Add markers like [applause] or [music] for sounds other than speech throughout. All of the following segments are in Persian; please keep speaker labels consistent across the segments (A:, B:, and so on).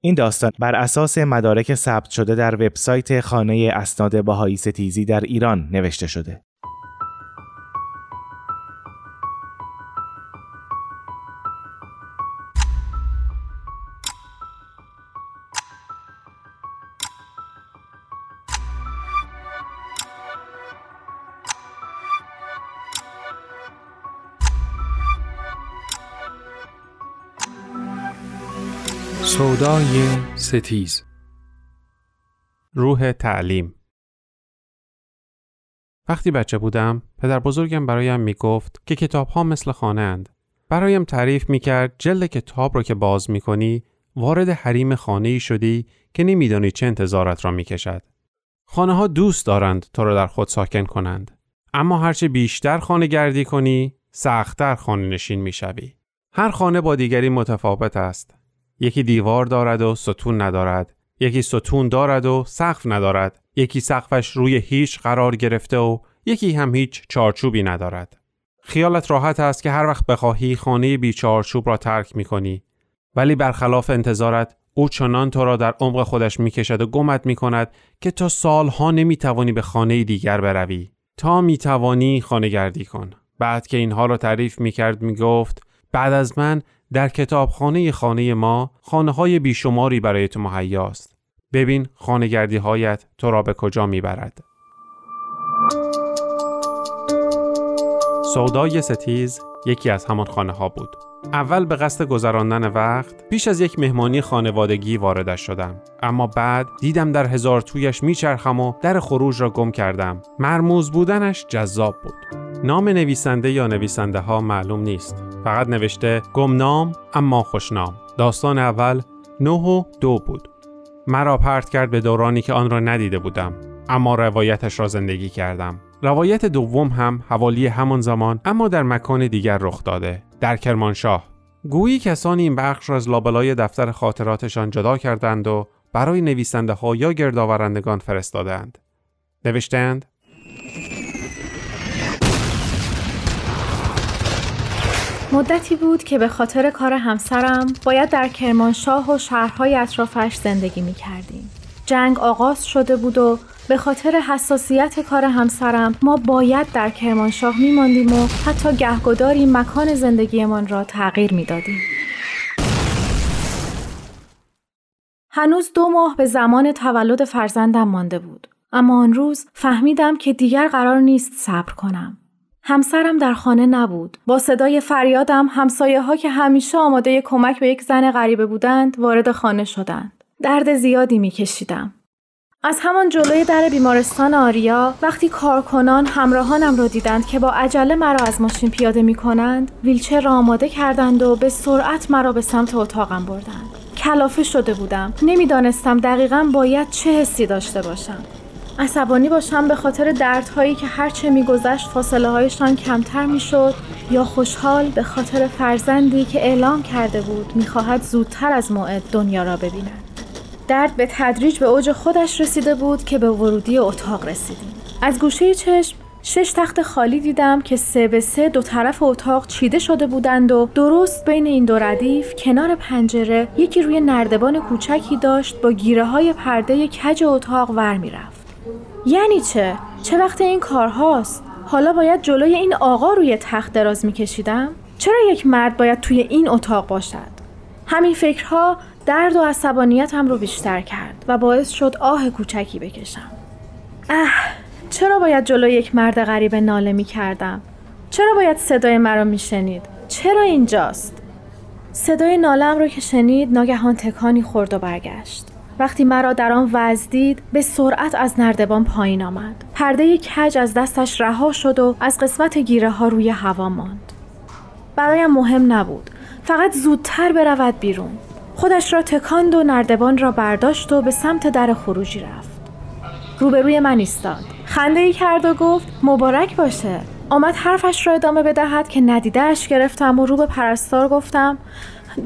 A: این داستان بر اساس مدارک ثبت شده در وبسایت خانه اسناد بهایی ستیزی در ایران نوشته شده.
B: سودای ستیز روح تعلیم وقتی بچه بودم پدر بزرگم برایم می گفت که کتاب ها مثل خانه اند. برایم تعریف می کرد جلد کتاب رو که باز می کنی وارد حریم خانه ای شدی که نمیدانی چه انتظارت را می کشد. خانه ها دوست دارند تو را در خود ساکن کنند. اما هرچه بیشتر خانه گردی کنی سختتر خانه نشین می شوی. هر خانه با دیگری متفاوت است. یکی دیوار دارد و ستون ندارد. یکی ستون دارد و سقف ندارد. یکی سقفش روی هیچ قرار گرفته و یکی هم هیچ چارچوبی ندارد. خیالت راحت است که هر وقت بخواهی خانه بی چارچوب را ترک می کنی ولی برخلاف انتظارت او چنان تو را در عمق خودش می کشد و گمت می کند که تا سالها نمی توانی به خانه دیگر بروی. تا می توانی خانه گردی کن. بعد که اینها را تعریف می کرد می گفت بعد از من در کتابخانه خانه ما خانه های بیشماری برای تو مهیاست. ببین خانگردی هایت تو را به کجا می‌برد. سودای ستیز یکی از همان خانه ها بود. اول به قصد گذراندن وقت پیش از یک مهمانی خانوادگی واردش شدم. اما بعد دیدم در هزار تویش میچرخم و در خروج را گم کردم. مرموز بودنش جذاب بود. نام نویسنده یا نویسنده ها معلوم نیست. فقط نوشته گمنام اما خوشنام. داستان اول نه و دو بود. مرا پرت کرد به دورانی که آن را ندیده بودم. اما روایتش را زندگی کردم. روایت دوم هم حوالی همان زمان اما در مکان دیگر رخ داده. در کرمانشاه. گویی کسانی این بخش را از لابلای دفتر خاطراتشان جدا کردند و برای نویسنده ها یا گردآورندگان فرستادند. نوشتند
C: مدتی بود که به خاطر کار همسرم باید در کرمانشاه و شهرهای اطرافش زندگی می کردیم. جنگ آغاز شده بود و به خاطر حساسیت کار همسرم ما باید در کرمانشاه میماندیم و حتی گهگداری مکان زندگیمان را تغییر می‌دادیم. هنوز دو ماه به زمان تولد فرزندم مانده بود. اما آن روز فهمیدم که دیگر قرار نیست صبر کنم. همسرم در خانه نبود. با صدای فریادم همسایه ها که همیشه آماده کمک به یک زن غریبه بودند وارد خانه شدند. درد زیادی می کشیدم. از همان جلوی در بیمارستان آریا وقتی کارکنان همراهانم را دیدند که با عجله مرا از ماشین پیاده می کنند ویلچر را آماده کردند و به سرعت مرا به سمت اتاقم بردند. کلافه شده بودم. نمی‌دانستم دقیقا باید چه حسی داشته باشم. عصبانی باشم به خاطر دردهایی که هرچه میگذشت فاصله هایشان کمتر می‌شد یا خوشحال به خاطر فرزندی که اعلام کرده بود می‌خواهد زودتر از موعد دنیا را ببیند. درد به تدریج به اوج خودش رسیده بود که به ورودی اتاق رسیدیم از گوشه چشم شش تخت خالی دیدم که سه به سه دو طرف اتاق چیده شده بودند و درست بین این دو ردیف کنار پنجره یکی روی نردبان کوچکی داشت با گیره های پرده کج اتاق ور می‌رفت یعنی چه؟ چه وقت این کارهاست؟ حالا باید جلوی این آقا روی تخت دراز میکشیدم؟ چرا یک مرد باید توی این اتاق باشد؟ همین فکرها درد و عصبانیتم رو بیشتر کرد و باعث شد آه کوچکی بکشم. اه چرا باید جلوی یک مرد غریب ناله می کردم؟ چرا باید صدای مرا می شنید؟ چرا اینجاست؟ صدای نالم رو که شنید ناگهان تکانی خورد و برگشت. وقتی مرا در آن وز دید به سرعت از نردبان پایین آمد پرده کج از دستش رها شد و از قسمت گیره ها روی هوا ماند برایم مهم نبود فقط زودتر برود بیرون خودش را تکاند و نردبان را برداشت و به سمت در خروجی رفت. روبروی من ایستاد. خنده ای کرد و گفت مبارک باشه. آمد حرفش را ادامه بدهد که ندیدهش گرفتم و رو به پرستار گفتم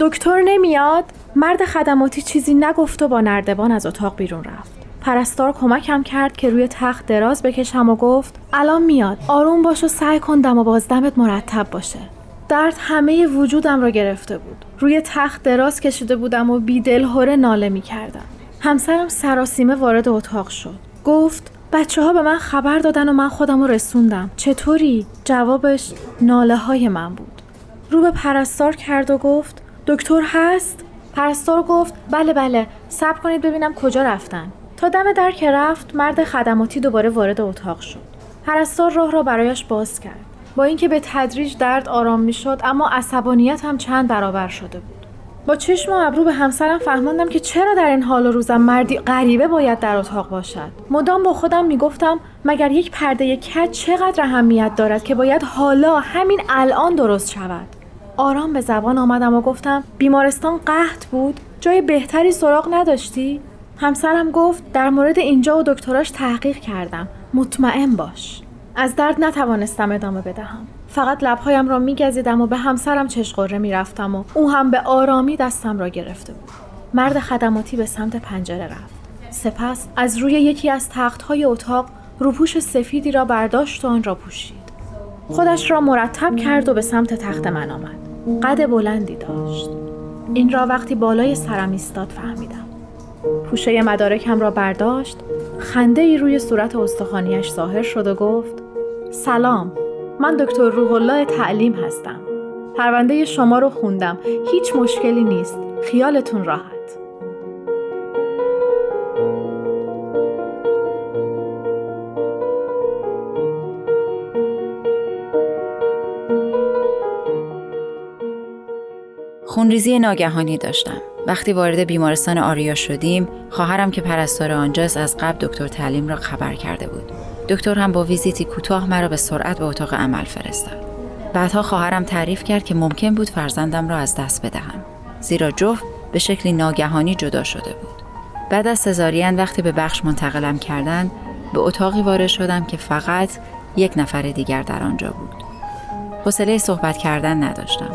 C: دکتر نمیاد؟ مرد خدماتی چیزی نگفت و با نردبان از اتاق بیرون رفت. پرستار کمکم کرد که روی تخت دراز بکشم و گفت الان میاد. آروم باش و سعی کن دم و بازدمت مرتب باشه. درد همه وجودم را گرفته بود. روی تخت دراز کشیده بودم و بیدلهوره ناله می کردم همسرم سراسیمه وارد اتاق شد. گفت بچه ها به من خبر دادن و من خودم رو رسوندم. چطوری؟ جوابش ناله های من بود. رو به پرستار کرد و گفت دکتر هست؟ پرستار گفت بله بله. صبر کنید ببینم کجا رفتن. تا دم در که رفت مرد خدماتی دوباره وارد اتاق شد. پرستار راه را برایش باز کرد. با اینکه به تدریج درد آرام می‌شد اما عصبانیت هم چند برابر شده بود. با چشم و ابرو به همسرم فهماندم که چرا در این حال و روزم مردی غریبه باید در اتاق باشد. مدام با خودم می‌گفتم مگر یک پرده کج چقدر اهمیت دارد که باید حالا همین الان درست شود؟ آرام به زبان آمدم و گفتم بیمارستان قحط بود جای بهتری سراغ نداشتی؟ همسرم گفت در مورد اینجا و دکتراش تحقیق کردم. مطمئن باش. از درد نتوانستم ادامه بدهم. فقط لبهایم را میگزیدم و به همسرم چشقره می‌رفتم و او هم به آرامی دستم را گرفته بود. مرد خدماتی به سمت پنجره رفت. سپس از روی یکی از تختهای اتاق روپوش سفیدی را برداشت و آن را پوشید. خودش را مرتب کرد و به سمت تخت من آمد. قد بلندی داشت. این را وقتی بالای سرم ایستاد فهمیدم. پوشه مدارکم را برداشت خنده ای روی صورت استخوانیش ظاهر شد و گفت سلام من دکتر روح الله تعلیم هستم. پرونده شما رو خوندم. هیچ مشکلی نیست. خیالتون راحت.
D: خونریزی ناگهانی داشتم. وقتی وارد بیمارستان آریا شدیم خواهرم که پرستار آنجاست از قبل دکتر تعلیم را خبر کرده بود. دکتر هم با ویزیتی کوتاه مرا به سرعت به اتاق عمل فرستاد. بعدها خواهرم تعریف کرد که ممکن بود فرزندم را از دست بدهم. زیرا جفت به شکلی ناگهانی جدا شده بود. بعد از سزارین وقتی به بخش منتقلم کردند به اتاقی وارد شدم که فقط یک نفر دیگر در آنجا بود. حوصله صحبت کردن نداشتم.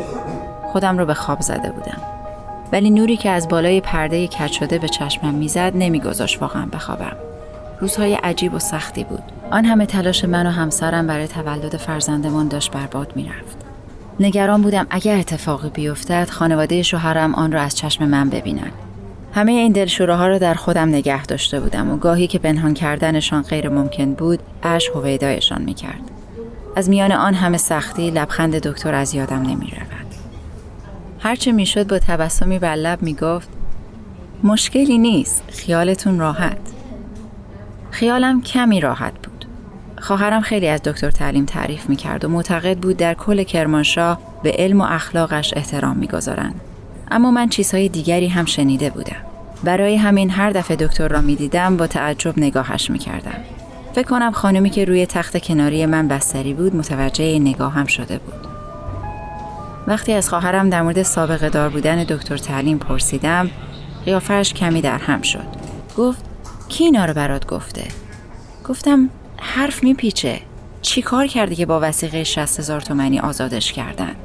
D: خودم را به خواب زده بودم. ولی نوری که از بالای پرده کج شده به چشمم می‌زد نمیگذاشت واقعا بخوابم. روزهای عجیب و سختی بود. آن همه تلاش من و همسرم برای تولد فرزندمان داشت برباد می‌رفت. نگران بودم اگر اتفاقی بیفتد خانواده شوهرم آن را از چشم من ببینند همه این دلشوراها را در خودم نگه داشته بودم و گاهی که پنهان کردنشان غیر ممکن بود اش هویدایشان می‌کرد. از میان آن همه سختی لبخند دکتر از یادم نمی رود. هرچه می‌شد با تبسمی بر لب می‌گفت مشکلی نیست خیالتون راحت. خیالم کمی راحت بود. خواهرم خیلی از دکتر تعلیم تعریف می‌کرد و معتقد بود در کل کرمانشاه به علم و اخلاقش احترام می‌گذارند اما من چیزهای دیگری هم شنیده بودم. برای همین هر دفعه دکتر را می‌دیدم با تعجب نگاهش می‌کردم. فکر کنم خانمی که روی تخت کناری من بستری بود متوجه نگاهم شده بود. وقتی از خواهرم در مورد سابقه دار بودن دکتر تعلیم پرسیدم قیافش کمی در هم شد. گفت کی اینا رو برات گفته؟ گفتم حرف میپیچه. چی کار کرده که با وسیقه 60 هزار تومنی آزادش کردن؟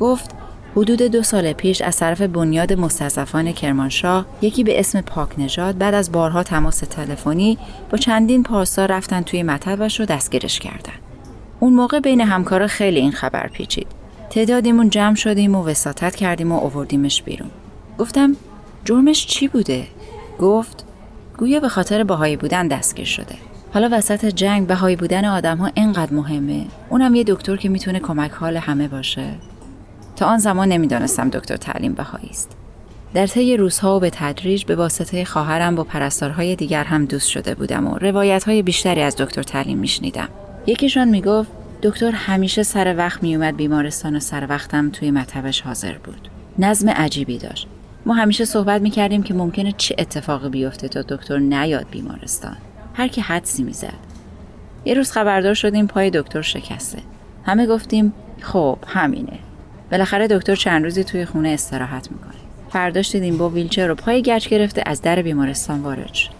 D: گفت حدود دو سال پیش از طرف بنیاد مستضعفان کرمانشاه یکی به اسم پاک نژاد بعد از بارها تماس تلفنی با چندین پاسدار رفتن توی مطبش رو دستگیرش کردن. اون موقع بین همکارا خیلی این خبر پیچید. تعدادیمون جمع شدیم و وساطت کردیم و اووردیمش بیرون. گفتم جرمش چی بوده؟ گفت گویا به خاطر بهایی بودن دستگیر شده. حالا وسط جنگ بهایی بودن آدم ها اینقدر مهمه. اونم یه دکتر که می‌تونه کمک حال همه باشه. تا آن زمان نمی‌دانستم دکتر تعلیم بهایی است. در طی روزها و به تدریج به واسطه خواهرم با پرستارهای دیگر هم دوست شده بودم و روایت های بیشتری از دکتر تعلیم میشنیدم. یکیشان می‌گفت دکتر همیشه سر وقت میومد بیمارستان و سر وقتم توی مطبش حاضر بود. نظم عجیبی داشت. ما همیشه صحبت می‌کردیم که ممکنه چه اتفاقی بیفته تا دکتر نیاد بیمارستان. هر کی حدسی می‌زد. یه روز خبردار شدیم پای دکتر شکسته. همه گفتیم خب همینه. بالاخره دکتر چند روزی توی خونه استراحت می‌کنه. فرداش دیدیم با ویلچر رو پای گچ گرفته از در بیمارستان وارد شد.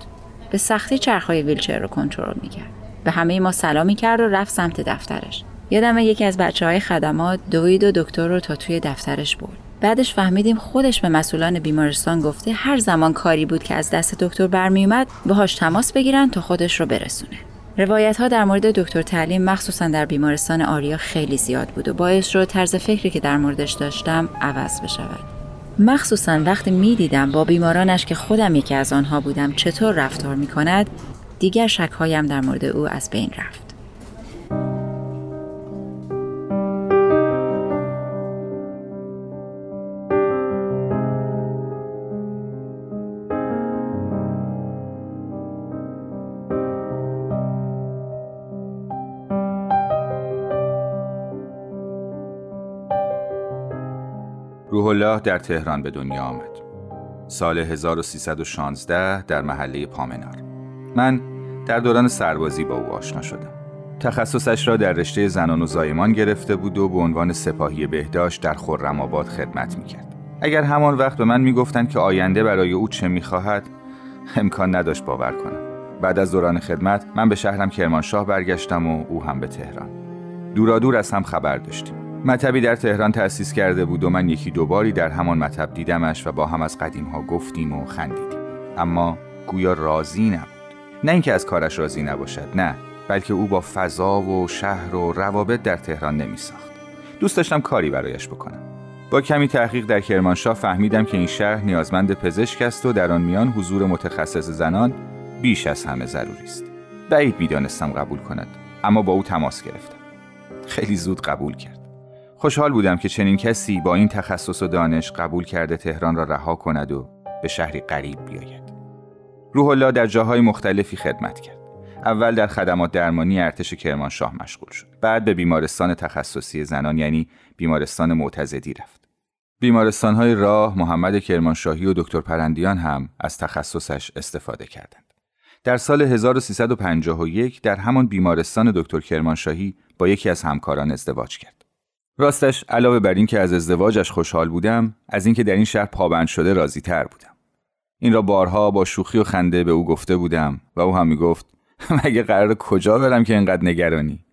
D: به سختی چرخهای ویلچر رو کنترل می‌کرد. به همه ما سلامی کرد و رفت سمت دفترش. یادمه یکی از بچه های خدمات دوید و دکتر رو تا توی دفترش برد. بعدش فهمیدیم خودش به مسئولان بیمارستان گفته هر زمان کاری بود که از دست دکتر برمیومد باهاش تماس بگیرن تا خودش رو برسونه روایت ها در مورد دکتر تعلیم مخصوصا در بیمارستان آریا خیلی زیاد بود و باعث شد طرز فکری که در موردش داشتم عوض بشود. مخصوصا وقتی می دیدم با بیمارانش که خودم یکی از آنها بودم چطور رفتار می کند دیگر شکهایم در مورد او از بین رفت.
E: روح الله در تهران به دنیا آمد. سال 1316 در محله پامنار. من در دوران سربازی با او آشنا شدم. تخصصش را در رشته زنان و زایمان گرفته بود و به عنوان سپاهی بهداشت در خرم آباد خدمت می‌کرد. اگر همان وقت به من می‌گفتند که آینده برای او چه می‌خواهد امکان نداشت باور کنم. بعد از دوران خدمت من به شهرم کرمانشاه برگشتم و او هم به تهران. دورادور از هم خبر داشتیم. مطبی در تهران تأسیس کرده بود و من یکی دوباری در همان مطب دیدمش و با هم از قدیم ها گفتیم و خندیدیم. اما گویا راضی نبود. نه اینکه از کارش راضی نباشد نه بلکه او با فضا و شهر و روابط در تهران نمی ساخت دوست داشتم کاری برایش بکنم. با کمی تحقیق در کرمانشاه فهمیدم که این شهر نیازمند پزشک است و در آن میان حضور متخصص زنان بیش از همه ضروری است. بعید می‌دانستم قبول کند اما با او تماس گرفتم. خیلی زود قبول کرد. خوشحال بودم که چنین کسی با این تخصص و دانش قبول کرده تهران را رها کند و به شهری غریب بیاید. روح الله در جاهای مختلفی خدمت کرد. اول در خدمات درمانی ارتش کرمانشاه مشغول شد. بعد به بیمارستان تخصصی زنان یعنی بیمارستان معتزدی رفت. بیمارستانهای راه، محمد کرمانشاهی و دکتر پرندیان هم از تخصصش استفاده کردند. در سال 1351 در همان بیمارستان دکتر کرمانشاهی با یکی از همکاران ازدواج کرد. راستش علاوه بر این که از ازدواجش خوشحال بودم از اینکه در این شهر پابند شده راضی تر بودم. این را بارها با شوخی و خنده به او گفته بودم و او هم می‌گفت مگه قرار کجا برم که اینقدر نگرانی؟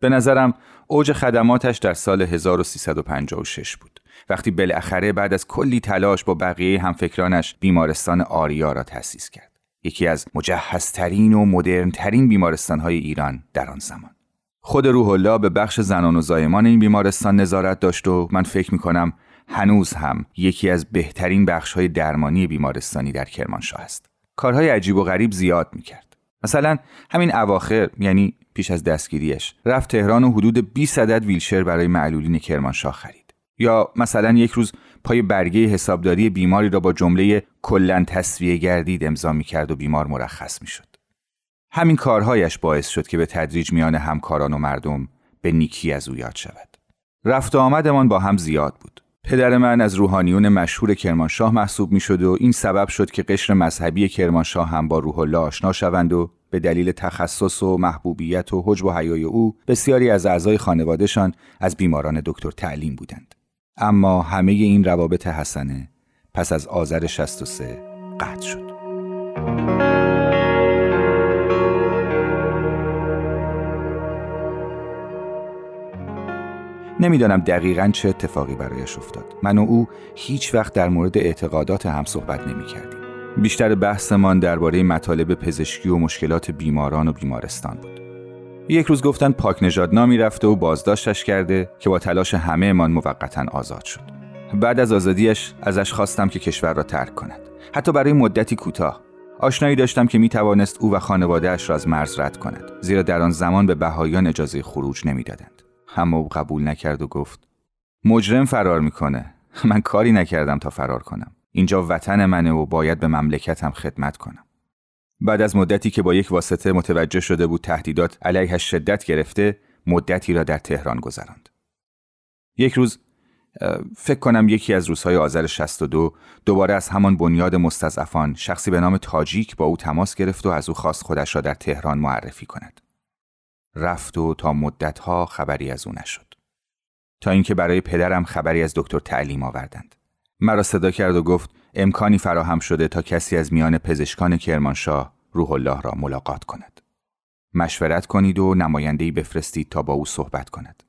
E: به نظرم اوج خدماتش در سال 1356 بود. وقتی بالاخره بعد از کلی تلاش با بقیه همفکرانش بیمارستان آریا را تأسیس کرد. یکی از مجهزترین و مدرنترین بیمارستانهای ایران در آن زمان. خود روح الله به بخش زنان و زایمان این بیمارستان نظارت داشت و من فکر می کنم هنوز هم یکی از بهترین بخش های درمانی بیمارستانی در کرمانشاه است. کارهای عجیب و غریب زیاد می کرد. مثلا همین اواخر یعنی پیش از دستگیریش رفت تهران و حدود 20 عدد ویلشر برای معلولین کرمانشاه خرید. یا مثلا یک روز پای برگه حسابداری بیماری را با جمله کلا تصویه گردید امضا می کرد و بیمار مرخص می شد. همین کارهایش باعث شد که به تدریج میان همکاران و مردم به نیکی از او یاد شود. رفت و آمدمان با هم زیاد بود. پدر من از روحانیون مشهور کرمانشاه محسوب می شد و این سبب شد که قشر مذهبی کرمانشاه هم با روح الله آشنا شوند و به دلیل تخصص و محبوبیت و حجب و حیای او بسیاری از اعضای خانوادهشان از بیماران دکتر تعلیم بودند. اما همه این روابط حسنه پس از آذر 63 قطع شد. نمی‌دانم دقیقا چه اتفاقی برایش افتاد. من و او هیچ وقت در مورد اعتقادات هم صحبت نمی کردیم بیشتر بحثمان درباره مطالب پزشکی و مشکلات بیماران و بیمارستان بود. یک روز گفتن پاک نژاد نامی رفته و بازداشتش کرده که با تلاش همه من موقتا آزاد شد. بعد از آزادیش ازش خواستم که کشور را ترک کند. حتی برای مدتی کوتاه. آشنایی داشتم که می توانست او و خانوادهاش را از مرز رد کند زیرا در آن زمان به بهایان اجازه خروج نمی‌دادند. اما قبول نکرد و گفت مجرم فرار می‌کنه. [laughs] من کاری نکردم تا فرار کنم. اینجا وطن منه و باید به مملکتم خدمت کنم. بعد از مدتی که با یک واسطه متوجه شده بود تهدیدات علیهش شدت گرفته مدتی را در تهران گذراند. یک روز فکر کنم یکی از روزهای آذر 62 دوباره از همان بنیاد مستضعفان شخصی به نام تاجیک با او تماس گرفت و از او خواست خودش را در تهران معرفی کند. رفت و تا مدتها خبری از او نشد. تا اینکه برای پدرم خبری از دکتر تعلیم آوردند. مرا صدا کرد و گفت امکانی فراهم شده تا کسی از میان پزشکان کرمانشاه روح الله را ملاقات کند. مشورت کنید و نمایندهی بفرستید تا با او صحبت کند.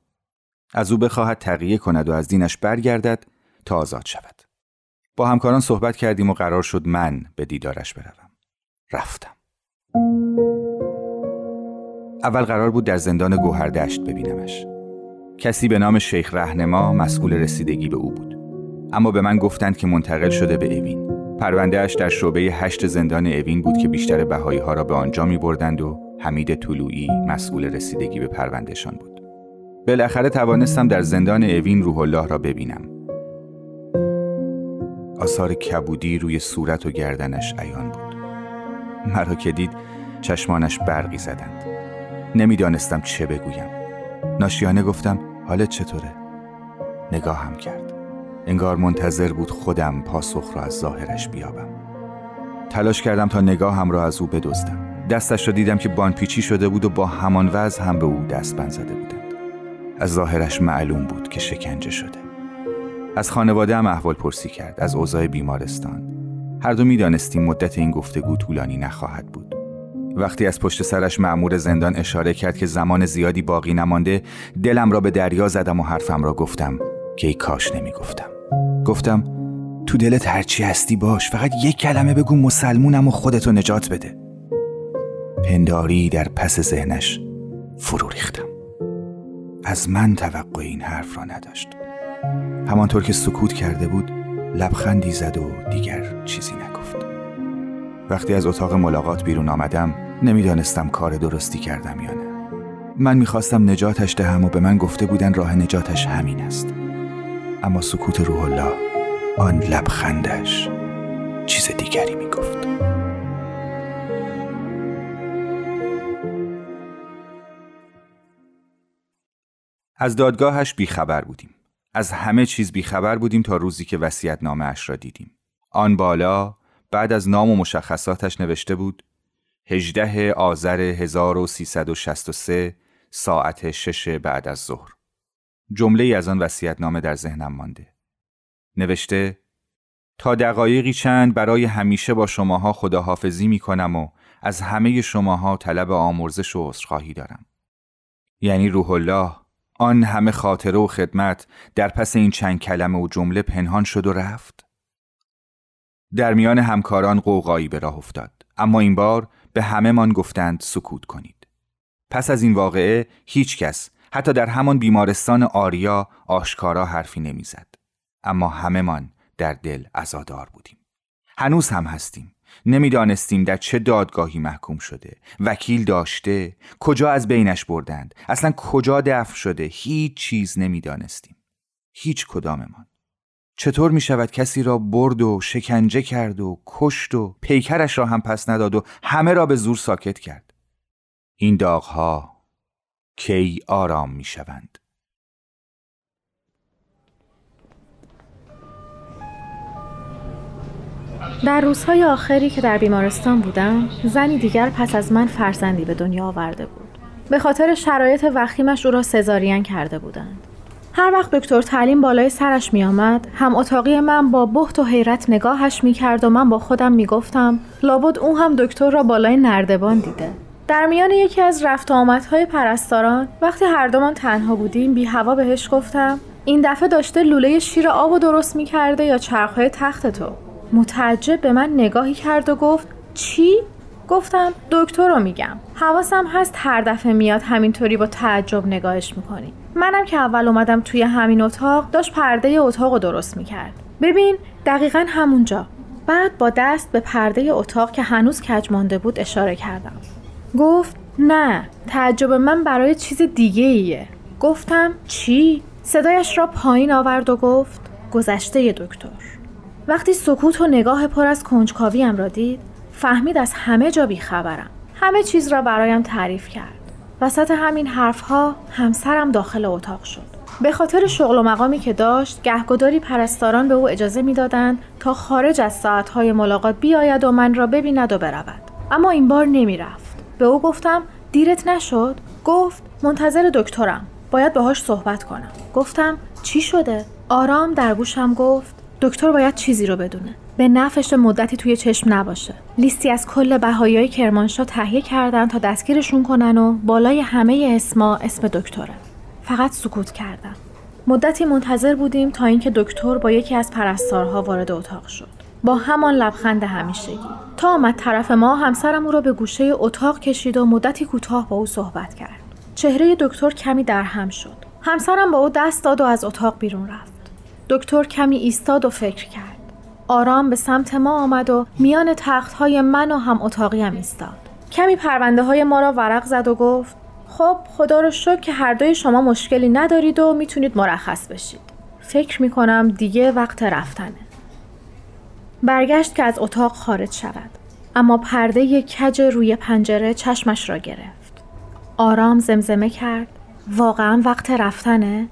E: از او بخواهد تقیه کند و از دینش برگردد تا آزاد شود. با همکاران صحبت کردیم و قرار شد من به دیدارش بروم. رفتم. اول قرار بود در زندان گوهردشت ببینمش. کسی به نام شیخ رهنما مسئول رسیدگی به او بود. اما به من گفتند که منتقل شده به اوین. پروندهش در شعبه هشت زندان اوین بود که بیشتر بهایی ها را به آنجا می بردند و حمید طلوعی مسئول رسیدگی به پروندهشان بود. بالاخره توانستم در زندان اوین روح الله را ببینم. آثار کبودی روی صورت و گردنش عیان بود. مرا که دید چشمانش برقی زدند. نمی‌دانستم چه بگویم. ناشیانه گفتم حالت چطوره؟ نگاهم کرد. انگار منتظر بود خودم پاسخ را از ظاهرش بیابم. تلاش کردم تا نگاهم را از او بدزدم. دستش را دیدم که بانپیچی شده بود و با همان وضع هم به او دست زده بودند. از ظاهرش معلوم بود که شکنجه شده. از خانواده هم احوال پرسی کرد از اوضاع بیمارستان. هر دو می‌دانستیم مدت این گفتگو طولانی نخواهد بود. وقتی از پشت سرش معمور زندان اشاره کرد که زمان زیادی باقی نمانده دلم را به دریا زدم و حرفم را گفتم که ای کاش نمی گفتم گفتم تو دلت هرچی هستی باش فقط یک کلمه بگو مسلمونم و خودتو نجات بده. پنداری در پس ذهنش فرو ریختم. از من توقع این حرف را نداشت. همانطور که سکوت کرده بود لبخندی زد و دیگر چیزی نگفت وقتی از اتاق ملاقات بیرون آمدم نمی‌دانستم کار درستی کردم یا نه. من می‌خواستم نجاتش دهم و به من گفته بودن راه نجاتش همین است. اما سکوت روح الله آن لبخندش چیز دیگری می‌گفت. از دادگاهش بیخبر بودیم. از همه چیز بیخبر بودیم تا روزی که وسیعت نامه اش را دیدیم. آن بالا بعد از نام و مشخصاتش نوشته بود 18 آذر 1363 ساعت 6 بعد از ظهر. جمله از آن وسیعت نامه در ذهنم مانده. نوشته تا دقایقی چند برای همیشه با شماها خداحافظی می کنم و از همه شماها طلب آمرزش و عذرخواهی دارم. یعنی روح الله آن همه خاطره و خدمت در پس این چند کلمه و جمله پنهان شد و رفت. در میان همکاران قوقایی به راه افتاد. اما این بار به همه من گفتند سکوت کنید. پس از این واقعه هیچ کس حتی در همان بیمارستان آریا آشکارا حرفی نمی‌زد. اما همه من در دل ازادار بودیم. هنوز هم هستیم. نمی‌دانستیم در چه دادگاهی محکوم شده. وکیل داشته کجا از بینش بردند. اصلا کجا دفن شده؟ هیچ چیز نمی‌دانستیم. هیچ کداممان. چطور می شود کسی را برد و شکنجه کرد و کشت و پیکرش را هم پس نداد و همه را به زور ساکت کرد؟ این داغها کی آرام می شوند؟
C: در روزهای آخری که در بیمارستان بودم زنی دیگر پس از من فرزندی به دنیا آورده بود. به خاطر شرایط وخیمش او را سزارین کرده بودند. هر وقت دکتر تعلیم بالای سرش می آمد هم اتاقی من با بحت و حیرت نگاهش می کرد و من با خودم می گفتم لابد او هم دکتر را بالای نردبان دیده در میان یکی از رفت آمدهای پرستاران وقتی هر دومان تنها بودیم بی هوا بهش گفتم این دفعه داشته لوله شیر آب و درست می کرده یا چرخهای تخت تو متعجب به من نگاهی کرد و گفت چی؟ گفتم دکتر رو میگم. حواسم هست هر دفعه میاد همینطوری با تعجب نگاهش می‌کنی. منم که اول اومدم توی همین اتاق داشت پرده اتاق رو درست می‌کرد. ببین دقیقا همونجا. بعد با دست به پرده اتاق که هنوز کج مانده بود اشاره کردم. گفت نه تعجب من برای چیز دیگه ایه گفتم چی؟ صدایش را پایین آورد و گفت گذشته دکتر. وقتی سکوت و نگاه پر از کنجکاویم را دید فهمید از همه جا بیخبرم. همه چیز را برایم تعریف کرد. وسط همین حرفها همسرم داخل اتاق شد. به خاطر شغل و مقامی که داشت گهگداری پرستاران به او اجازه می‌دادند تا خارج از ساعتهای ملاقات بیاید و من را ببیند و برود. اما این بار نمی‌رفت. به او گفتم دیرت نشد؟ گفت منتظر دکترم. باید باهاش صحبت کنم. گفتم چی شده؟ آرام در گوشم گفت دکتر باید چیزی رو بدونه. به نفش مدتی توی چشم نباشه. لیستی از کل بهاییای کرمانشاه تهیه کردن تا دستگیرشون کنن و بالای همه اسما اسم دکتره. فقط سکوت کردم مدتی منتظر بودیم تا اینکه دکتر با یکی از پرستارها وارد اتاق شد. با همان لبخند همیشگی. تا آمد طرف ما همسرم او را به گوشه اتاق کشید و مدتی کوتاه با او صحبت کرد. چهره دکتر کمی درهم شد. همسرم با او دست داد و از اتاق بیرون رفت. دکتر کمی ایستاد و فکر کرد. آرام به سمت ما آمد و میان تخت های من و هم اتاقیم ایستاد. کمی پرونده های ما را ورق زد و گفت خب خدا رو شکر که هر دوی شما مشکلی ندارید و می‌تونید مرخص بشید. فکر می‌کنم دیگه وقت رفتنه. برگشت که از اتاق خارج شود. اما پرده کج روی پنجره چشمش را گرفت. آرام زمزمه کرد. واقعا وقت رفتنه؟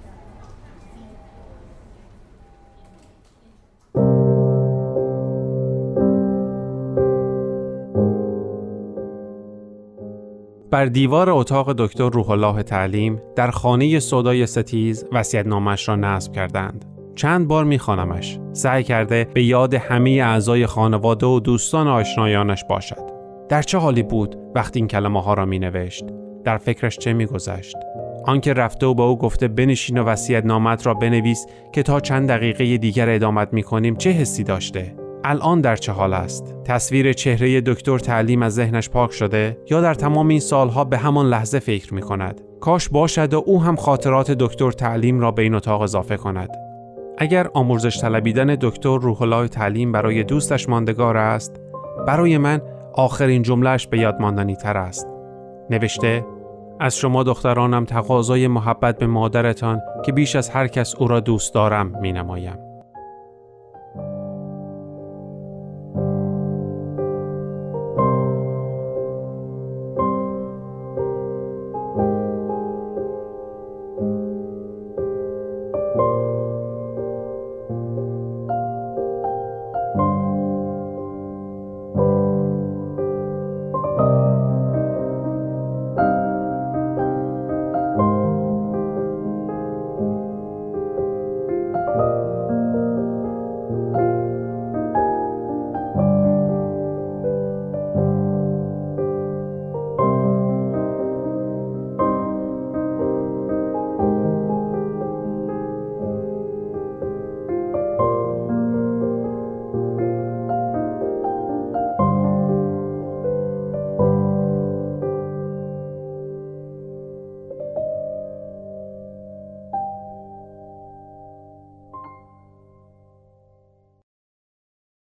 B: بر دیوار اتاق دکتر روح الله تعلیم در خانه سودای ستیز نامش را نصب کردند. چند بار میخوانمش. سعی کرده به یاد همه اعضای خانواده و دوستان آشنایانش باشد. در چه حالی بود وقتی این کلمه ها را می نوشت در فکرش چه می گذشت آنکه رفته و به او گفته بنشین و وصیت نامت را بنویس که تا چند دقیقه دیگر ادامت می کنیم چه حسی داشته؟ الان در چه حال است؟ تصویر چهره دکتر تعلیم از ذهنش پاک شده یا در تمام این سالها به همان لحظه فکر می کند کاش باشد و او هم خاطرات دکتر تعلیم را به این اتاق اضافه کند. اگر آموزش طلبیدن دکتر روح الله تعلیم برای دوستش ماندگار است برای من آخرین جملهش به یاد ماندنی تر است. نوشته از شما دخترانم تقاضای محبت به مادرتان که بیش از هر کس او را دوست دارم می نمایم.